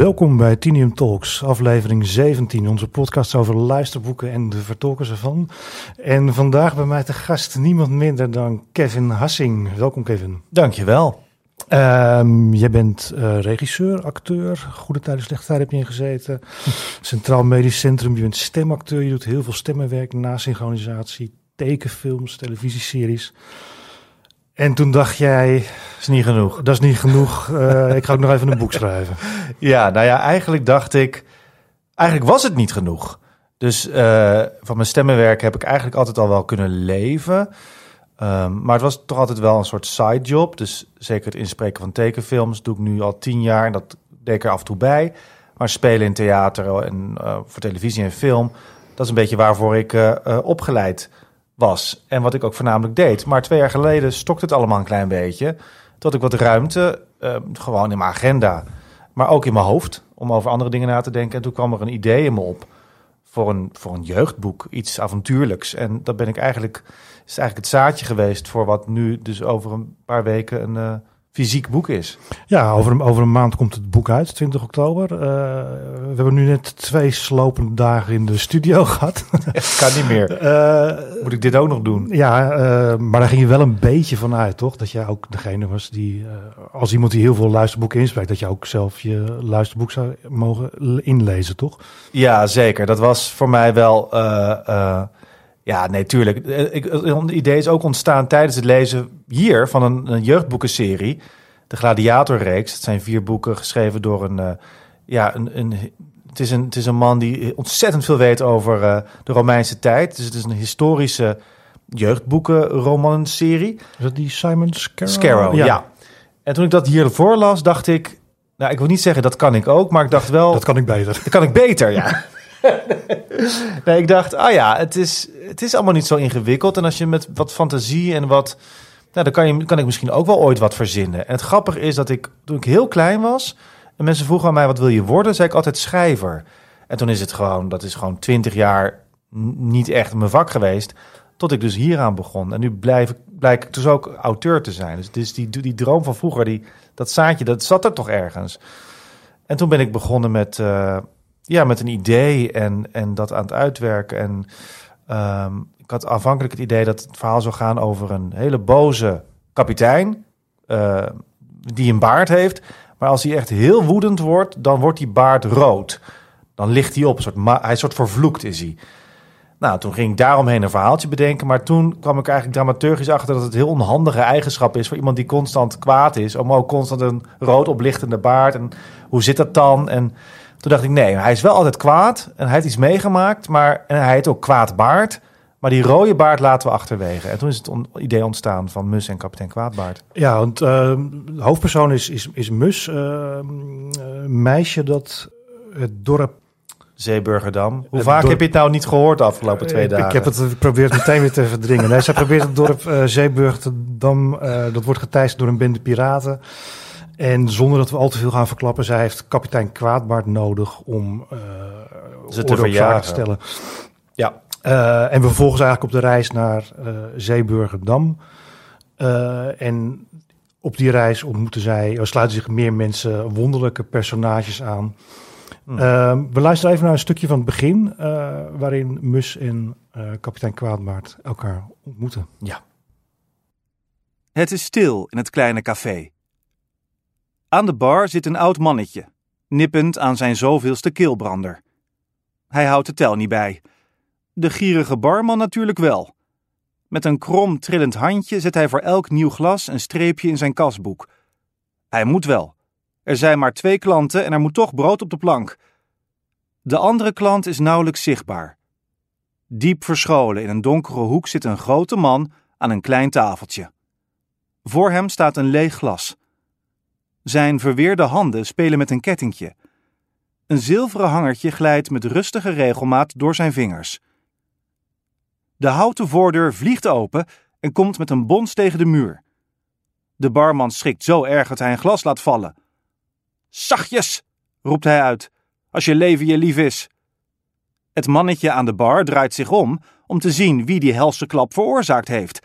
Welkom bij Tinium Talks, aflevering 17, onze podcast over luisterboeken en de vertolkers ervan. En vandaag bij mij te gast niemand minder dan Kevin Hassing. Welkom Kevin. Dankjewel. Um, jij bent uh, regisseur, acteur, Goede Tijden, Slechte Tijden heb je ingezeten. Centraal Medisch Centrum, je bent stemacteur, je doet heel veel stemmenwerk na synchronisatie, tekenfilms, televisieseries. En toen dacht jij... Dat is niet genoeg. Dat is niet genoeg. Uh, ik ga ook nog even een boek schrijven. Ja, nou ja, eigenlijk dacht ik... Eigenlijk was het niet genoeg. Dus uh, van mijn stemmenwerk heb ik eigenlijk altijd al wel kunnen leven. Um, maar het was toch altijd wel een soort sidejob. Dus zeker het inspreken van tekenfilms doe ik nu al tien jaar. En dat deed ik er af en toe bij. Maar spelen in theater en uh, voor televisie en film... dat is een beetje waarvoor ik opgeleid was. En wat ik ook voornamelijk deed. Maar twee jaar geleden stokte het allemaal een klein beetje. Dat ik wat ruimte, uh, gewoon in mijn agenda, maar ook in mijn hoofd, om over andere dingen na te denken. En toen kwam er een idee in me op voor een, voor een jeugdboek, iets avontuurlijks. En dat ben ik eigenlijk, is eigenlijk het zaadje geweest voor wat nu dus over een paar weken een, uh, fysiek boek is. Ja, over een, over een maand komt het boek uit, 20 oktober. Uh, we hebben nu net twee slopende dagen in de studio gehad. Kan niet meer. Uh, Moet ik dit ook nog doen? Ja, uh, maar daar ging je wel een beetje van uit, toch? Dat jij ook degene was die, als iemand die heel veel luisterboeken inspreekt, dat je ook zelf je luisterboek zou mogen inlezen, toch? Ja, zeker. Dat was voor mij wel ja, nee, tuurlijk. Eh, ik, het idee is ook ontstaan tijdens het lezen hier van een, een jeugdboekenserie. De Gladiatorreeks. Het zijn vier boeken geschreven door een... Uh, ja, een, een, het, is een, het is een man die ontzettend veel weet over uh, de Romeinse tijd. Dus het is een historische jeugdboekenromanserie. Is dat die Simon Scarrow? Scarrow, ja. ja. En toen ik dat hier voorlas, dacht ik... Nou, ik wil niet zeggen dat kan ik ook, maar ik dacht wel... Dat kan ik beter. Dat kan ik beter, ja. nee, ik dacht, ah ja, het is, het is allemaal niet zo ingewikkeld. En als je met wat fantasie en wat... Nou, dan kan, je, kan ik misschien ook wel ooit wat verzinnen. En het grappige is dat ik, toen ik heel klein was... en mensen vroegen aan mij, wat wil je worden? zei ik altijd schrijver. En toen is het gewoon, dat is gewoon twintig jaar niet echt mijn vak geweest... tot ik dus hieraan begon. En nu blijf, blijk ik dus ook auteur te zijn. Dus, dus die, die droom van vroeger, die, dat zaadje, dat zat er toch ergens. En toen ben ik begonnen met... Uh, ja, met een idee en, en dat aan het uitwerken. En um, ik had aanvankelijk het idee dat het verhaal zou gaan over een hele boze kapitein. Uh, die een baard heeft. Maar als hij echt heel woedend wordt, dan wordt die baard rood. Dan ligt hij op. Een soort hij soort vervloekt is hij. Nou, toen ging ik daaromheen een verhaaltje bedenken. Maar toen kwam ik eigenlijk dramaturgisch achter dat het heel onhandige eigenschap is voor iemand die constant kwaad is. Om ook constant een rood oplichtende baard. En hoe zit dat dan? En toen dacht ik, nee, hij is wel altijd kwaad en hij heeft iets meegemaakt, maar en hij heet ook kwaadbaard. Maar die rode baard laten we achterwege. En toen is het idee ontstaan van Mus en kapitein Kwaadbaard. Ja, want uh, de hoofdpersoon is, is, is Mus, uh, meisje dat het dorp Zeeburgerdam. Hoe vaak heb je het nou niet gehoord de afgelopen twee dagen? Ik heb het geprobeerd meteen weer te verdringen. Nee, zij probeert het dorp uh, Zeeburgerdam, uh, dat wordt geteisterd door een bende piraten. En zonder dat we al te veel gaan verklappen, zij heeft kapitein Kwaadbaard nodig om uh, Ze te verjagen. te stellen. Ja. Uh, en we volgen eigenlijk op de reis naar uh, Zeeburgerdam. En op die reis ontmoeten zij, sluiten zich meer mensen, wonderlijke personages aan. Hmm. we luisteren even naar een stukje van het begin, waarin Mus en kapitein Kwaadbaard elkaar ontmoeten. Ja. Het is stil in het kleine café. Aan de bar zit een oud mannetje, nippend aan zijn zoveelste keelbrander. Hij houdt de tel niet bij. De gierige barman natuurlijk wel. Met een krom trillend handje zet hij voor elk nieuw glas een streepje in zijn kasboek. Hij moet wel. Er zijn maar twee klanten en er moet toch brood op de plank. De andere klant is nauwelijks zichtbaar. Diep verscholen in een donkere hoek zit een grote man aan een klein tafeltje. Voor hem staat een leeg glas. Zijn verweerde handen spelen met een kettingje. Een zilveren hangertje glijdt met rustige regelmaat door zijn vingers. De houten voordeur vliegt open en komt met een bons tegen de muur. De barman schrikt zo erg dat hij een glas laat vallen. Zachtjes, roept hij uit, als je leven je lief is. Het mannetje aan de bar draait zich om om te zien wie die helse klap veroorzaakt heeft.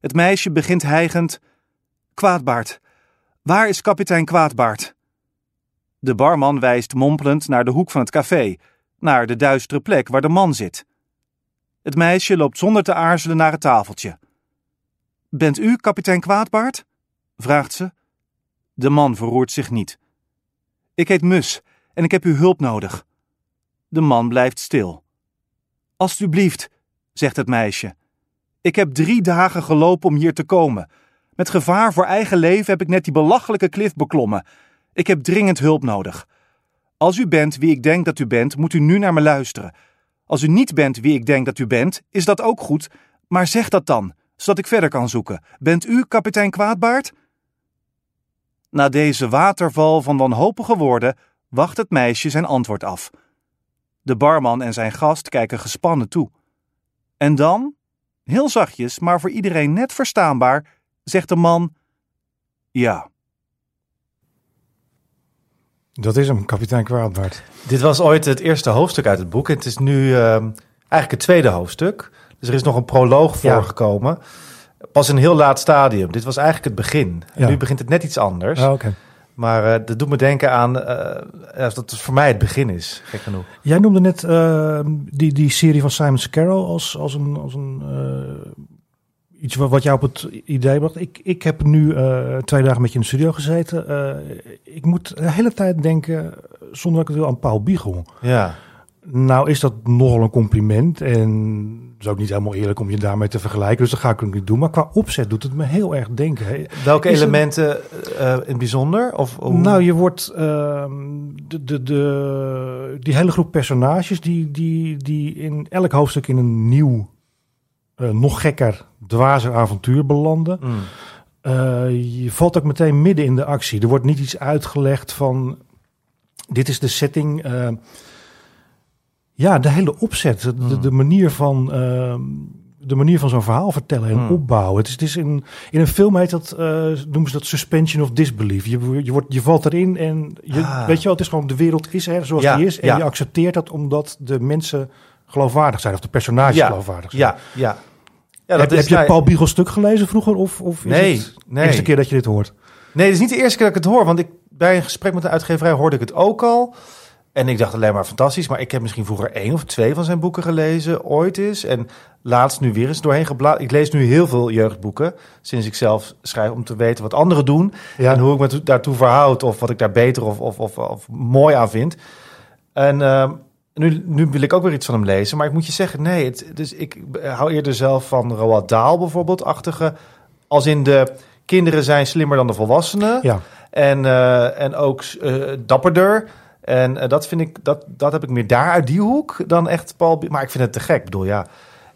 Het meisje begint hijgend: Kwaadbaard, Waar is kapitein Kwaadbaard? De barman wijst mompelend naar de hoek van het café, naar de duistere plek waar de man zit. Het meisje loopt zonder te aarzelen naar het tafeltje. Bent u kapitein Kwaadbaard? vraagt ze. De man verroert zich niet. Ik heet Mus en ik heb uw hulp nodig. De man blijft stil. Alsjeblieft, zegt het meisje. Ik heb drie dagen gelopen om hier te komen. Met gevaar voor eigen leven heb ik net die belachelijke klif beklommen. Ik heb dringend hulp nodig. Als u bent wie ik denk dat u bent, moet u nu naar me luisteren. Als u niet bent wie ik denk dat u bent, is dat ook goed, maar zeg dat dan, zodat ik verder kan zoeken. Bent u kapitein Kwaadbaard? Na deze waterval van wanhopige woorden wacht het meisje zijn antwoord af. De barman en zijn gast kijken gespannen toe. En dan, heel zachtjes, maar voor iedereen net verstaanbaar, zegt de man: Ja. Dat is hem, kapitein Kwaadbaard. Dit was ooit het eerste hoofdstuk uit het boek. Het is nu ehm, eigenlijk het tweede hoofdstuk. Dus er is nog een proloog Ja. voorgekomen. Pas in een heel laat stadium. Dit was eigenlijk het begin. En. Nu begint het net iets anders. Ah, oké. Maar eh, dat doet me denken aan eh, ja, dat het voor mij het begin is. Gek genoeg. Jij noemde net eh, die, die serie van Simon Scarrow als, als een, als een eh, iets wat, wat jou op het idee bracht. Ik, ik heb nu eh, twee dagen met je in de studio gezeten. Eh, ik moet de hele tijd denken, zonder dat ik het wil, aan Paul Biegel. Ja. Nou is dat nogal een compliment en het is ook niet helemaal eerlijk om je daarmee te vergelijken. Dus dat ga ik ook niet doen. Maar qua opzet doet het me heel erg denken. Welke Is het- elementen eh, in het bijzonder? Of, hoe- Nou, je wordt ehm, de, de, de, die hele groep personages die, die, die in elk hoofdstuk in een nieuw, nog gekker, dwazer avontuur belanden. Mm. Eh, je valt ook meteen midden in de actie. Er wordt niet iets uitgelegd van dit is de setting. eh, ja, de hele opzet, de, de manier van. ehm, de manier van zo'n verhaal vertellen en Hmm. opbouwen. Het is, het is in, in een film heet dat, eh, noemen ze dat suspension of disbelief. Je, je, wordt, je valt erin en je, Ah. weet je wel, het is gewoon de wereld is er zoals Ja, die is. En ja. je accepteert dat omdat de mensen geloofwaardig zijn of de personages Ja, geloofwaardig zijn. Ja, ja. Heb, heb je nou, Paul Biegel stuk gelezen vroeger? Of, of is Nee, het de nee. eerste keer dat je dit hoort? Nee, het is niet de eerste keer dat ik het hoor. Want ik, bij een gesprek met een uitgeverij hoorde ik het ook al. En ik dacht alleen maar fantastisch. Maar ik heb misschien vroeger één of twee van zijn boeken gelezen. Ooit eens. En laatst nu weer eens doorheen gebladerd. Ik lees nu heel veel jeugdboeken. Sinds ik zelf schrijf. Om te weten wat anderen doen. Ja. En hoe ik me to- daartoe verhoud. Of wat ik daar beter of, of, of, of mooi aan vind. En ehm, nu, nu wil ik ook weer iets van hem lezen. Maar ik moet je zeggen, nee. Het, dus ik hou eerder zelf van Roald Dahl bijvoorbeeld. Achtige. Als in de kinderen zijn slimmer dan de volwassenen. Ja. En, eh, en ook eh, dapperder. En eh, dat vind ik, dat, dat heb ik meer daar uit die hoek dan echt Paul. Maar ik vind het te gek. Ik bedoel, ja.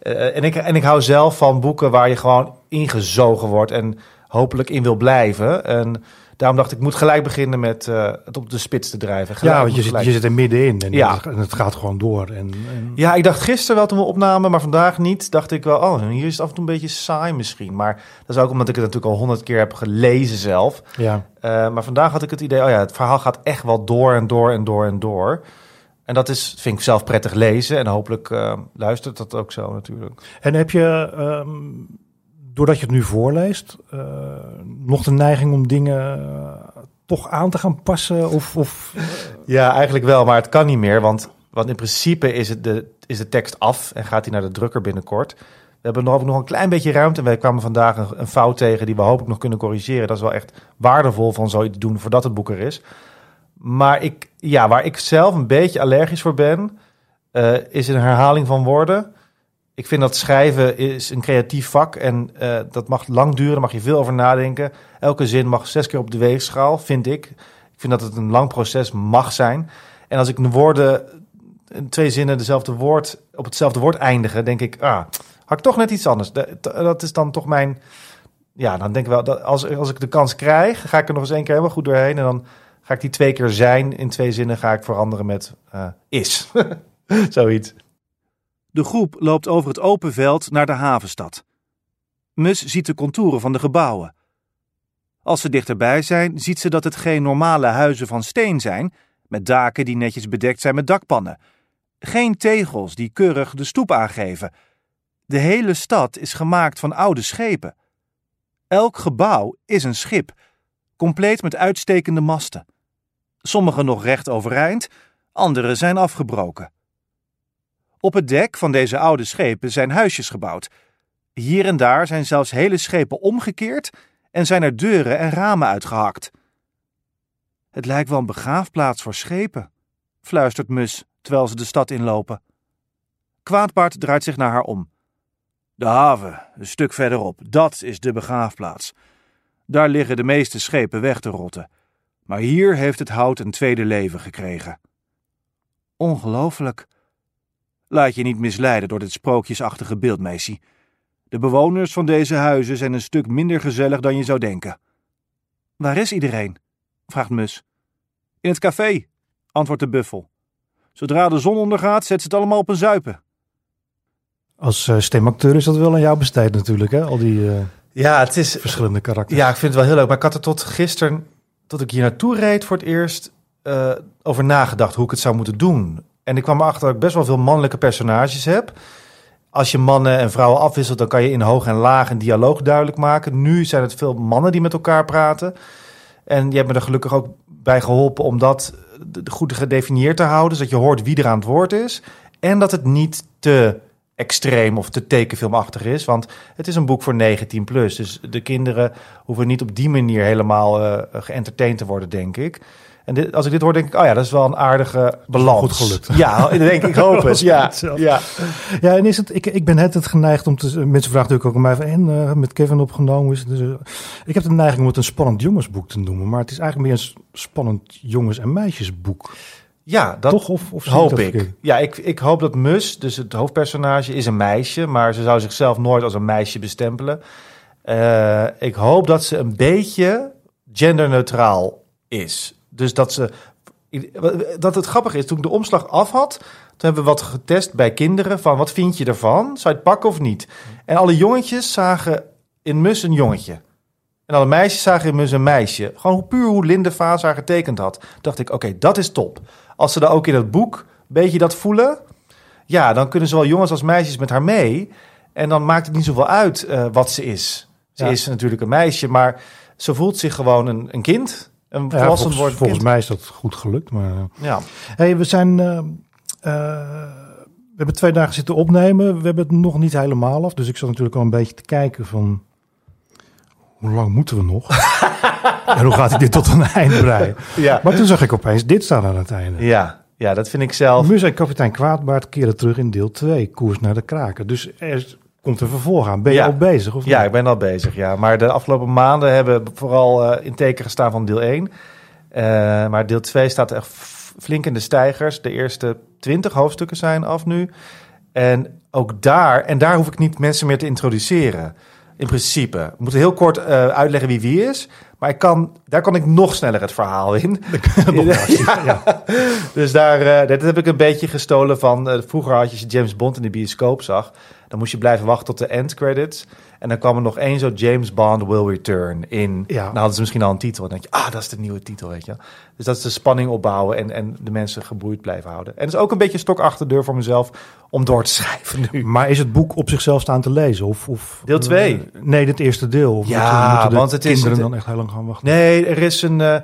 En, ik, en ik hou zelf van boeken waar je gewoon ingezogen wordt en hopelijk in wil blijven. En daarom dacht ik, ik moet gelijk beginnen met eh, het op de spits te drijven. Gelijk, Ja, want je zit, je zit er middenin en, Ja. het, en het gaat gewoon door. En, en Ja, ik dacht gisteren wel toen we opnamen, maar vandaag niet. Dacht ik wel, oh, hier is het af en toe een beetje saai misschien. Maar dat is ook omdat ik het natuurlijk al honderd keer heb gelezen zelf. ja. Eh, maar vandaag had ik het idee, oh ja, het verhaal gaat echt wel door en door en door en door. En dat is, vind ik zelf prettig lezen. En hopelijk eh, luistert dat ook zo natuurlijk. En heb je, ehm, doordat je het nu voorleest, eh, nog de neiging om dingen eh, toch aan te gaan passen? Of, of Ja, eigenlijk wel, maar het kan niet meer. Want, want in principe is, het de, is de tekst af en gaat hij naar de drukker binnenkort. We hebben nog, nog een klein beetje ruimte. En wij kwamen vandaag een, een fout tegen die we hopelijk nog kunnen corrigeren. Dat is wel echt waardevol van zoiets doen voordat het boek er is. Maar ik, ja, waar ik zelf een beetje allergisch voor ben, eh, is een herhaling van woorden. Ik vind dat schrijven is een creatief vak en eh, dat mag lang duren, mag je veel over nadenken. Elke zin mag zes keer op de weegschaal, vind ik. Ik vind dat het een lang proces mag zijn. En als ik de woorden, twee zinnen dezelfde woord, op hetzelfde woord eindigen, denk ik, ah, had ik toch net iets anders. Dat is dan toch mijn, ja, dan denk ik wel, dat als, als ik de kans krijg, ga ik er nog eens één keer helemaal goed doorheen. En dan ga ik die twee keer zijn in twee zinnen, ga ik veranderen met eh, is. Zoiets. De groep loopt over het open veld naar de havenstad. Mus ziet de contouren van de gebouwen. Als ze dichterbij zijn, ziet ze dat het geen normale huizen van steen zijn, met daken die netjes bedekt zijn met dakpannen. Geen tegels die keurig de stoep aangeven. De hele stad is gemaakt van oude schepen. Elk gebouw is een schip, compleet met uitstekende masten. Sommige nog recht overeind, andere zijn afgebroken. Op het dek van deze oude schepen zijn huisjes gebouwd. Hier en daar zijn zelfs hele schepen omgekeerd en zijn er deuren en ramen uitgehakt. Het lijkt wel een begraafplaats voor schepen, fluistert Mus terwijl ze de stad inlopen. Kwaadpaard draait zich naar haar om. De haven, een stuk verderop, dat is de begraafplaats. Daar liggen de meeste schepen weg te rotten. Maar hier heeft het hout een tweede leven gekregen. Ongelooflijk. Laat je niet misleiden door dit sprookjesachtige beeld, Macy. De bewoners van deze huizen zijn een stuk minder gezellig dan je zou denken. Waar is iedereen? vraagt Mus. In het café, antwoordt de buffel. Zodra de zon ondergaat, zet ze het allemaal op een zuipen. Als uh, stemacteur is dat wel aan jou besteed natuurlijk, hè? Al die uh, ja, het is, verschillende karakters. Ja, ik vind het wel heel leuk. Maar ik had er tot gisteren, tot ik hier naartoe reed voor het eerst, uh, over nagedacht hoe ik het zou moeten doen. En ik kwam erachter dat ik best wel veel mannelijke personages heb. Als je mannen en vrouwen afwisselt, dan kan je in hoog en laag een dialoog duidelijk maken. Nu zijn het veel mannen die met elkaar praten. En je hebt me er gelukkig ook bij geholpen om dat goed gedefinieerd te houden. Zodat je hoort wie er aan het woord is. En dat het niet te extreem of te tekenfilmachtig is. Want het is een boek voor 19 plus. Dus de kinderen hoeven niet op die manier helemaal uh, te worden, denk ik. En dit, als ik dit hoor, denk ik, oh ja, dat is wel een aardige balans. Goed gelukt. Ja, denk ik, hoop het. Ja, ja. ja, en is het, ik, ik ben het, het geneigd om te, mensen vragen natuurlijk ook aan mij van, en uh, met Kevin opgenomen is dus, uh, ik heb de neiging om het een spannend jongensboek te noemen, maar het is eigenlijk meer een spannend jongens- en meisjesboek. Ja, dat Toch, of, of hoop ik. Ja, ik, ik hoop dat Mus, dus het hoofdpersonage, is een meisje, maar ze zou zichzelf nooit als een meisje bestempelen. Uh, ik hoop dat ze een beetje genderneutraal is. Dus dat ze. Dat het grappig is, toen ik de omslag af had, toen hebben we wat getest bij kinderen van wat vind je ervan? Zou je het pakken of niet? En alle jongetjes zagen in Mus een jongetje. En alle meisjes zagen in Mus een meisje. Gewoon puur hoe Linde Vaas haar getekend had. Dacht ik, oké, dat is top. Als ze daar ook in het boek een beetje dat voelen, ja, dan kunnen zowel jongens als meisjes met haar mee. En dan maakt het niet zoveel uit uh, wat ze is. Ze ja. is natuurlijk een meisje, maar ze voelt zich gewoon een, een kind. Een ja, volgens, wordt volgens mij is dat goed gelukt. Maar ja. hey, we zijn. Uh, uh, we hebben twee dagen zitten opnemen. We hebben het nog niet helemaal af. Dus ik zat natuurlijk al een beetje te kijken van. Hoe lang moeten we nog? en hoe gaat dit tot een einde breien? Ja. Maar toen zag ik opeens, dit staat aan het einde. Ja, ja dat vind ik zelf. Mus en kapitein Kwaadbaard keren terug in deel 2. Koers naar de kraken. Dus er komt een vervolg aan. Ben je Ja. al bezig? Of Ja, niet? ik ben al bezig, ja. Maar de afgelopen maanden hebben vooral eh, in teken gestaan van deel 1. Eh, maar deel 2 staat echt flink in de stijgers. De eerste 20 hoofdstukken zijn af nu. En ook daar, en daar hoef ik niet mensen meer te introduceren. In principe. We moeten heel kort eh, uitleggen wie wie is. Maar ik kan, daar kan ik nog sneller het verhaal in. ja. Dus daar, eh, dat heb ik een beetje gestolen van. eh, vroeger had je, James Bond in de bioscoop zag. Dan moest je blijven wachten tot de end credits. En dan kwam er nog één zo James Bond will return in. Ja. Dan hadden ze misschien al een titel. En dan denk je, ah, dat is de nieuwe titel, weet je. Dus dat is de spanning opbouwen en, en de mensen geboeid blijven houden. En het is ook een beetje stok achter de deur voor mezelf om door te schrijven nu. Maar is het boek op zichzelf staan te lezen? Of, of, Deel twee. eh, nee, het eerste deel. Of Ja, moeten- moeten de want het is- kinderen dan echt heel lang gaan wachten. Nee, er is een. eh,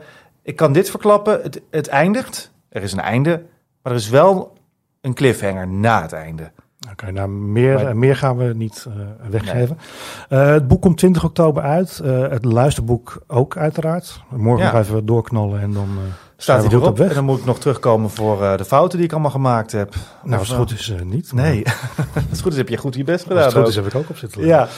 ik kan dit verklappen. Het, het eindigt. Er is een einde. Maar er is wel een cliffhanger na het einde. Oké, nou meer, Maar- meer gaan we niet eh, weggeven. Eh, het boek komt 20 oktober uit. Het luisterboek ook uiteraard. Morgen Ja. nog even doorknallen en dan Staat hij erop? op weg. En dan moet ik nog terugkomen voor eh, de fouten die ik allemaal gemaakt heb. Nou, als het goed is eh, niet. maar Nee, als het goed is heb je goed je best Als gedaan. het goed ook. is heb ik ook op zitten. Ja,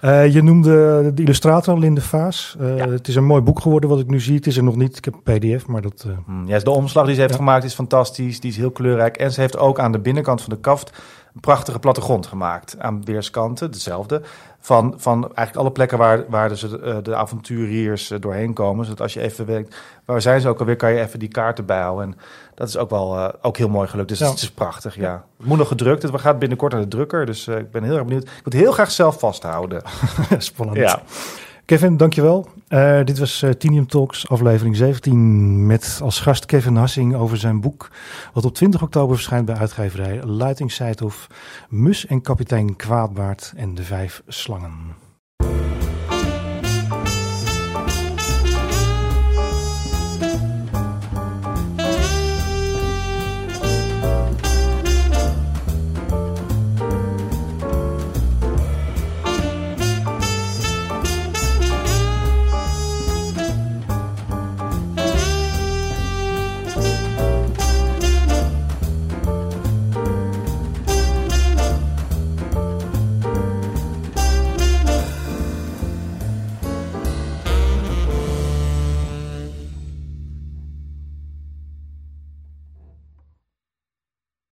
Eh, je noemde de illustrator Linde Vaas. Eh, Ja. Het is een mooi boek geworden wat ik nu zie. Het is er nog niet. Ik heb een pdf, maar dat... eh, Hm, ja, de omslag die ze heeft Ja. gemaakt is fantastisch. Die is heel kleurrijk. En ze heeft ook aan de binnenkant van de kaft een prachtige plattegrond gemaakt. Aan weerskanten, dezelfde. Van, van eigenlijk alle plekken waar, waar dus de, de avonturiers eh, doorheen komen. Zodat als je even weet, waar zijn ze ook alweer, kan je even die kaarten bijhouden. En dat is ook wel eh, ook heel mooi gelukt. Dus Ja. het is prachtig, ja. Het moet nog gedrukt. Het gaat binnenkort naar de drukker. Dus eh, ik ben heel erg benieuwd. Ik moet heel graag zelf vasthouden. spannend. Ja. Kevin, dankjewel. Eh dit was eh Tinium Talks, aflevering 17. Met als gast Kevin Hassing over zijn boek. Wat op 20 oktober verschijnt bij uitgeverij Luiting Seithof. Mus en kapitein Kwaadbaard en de vijf slangen.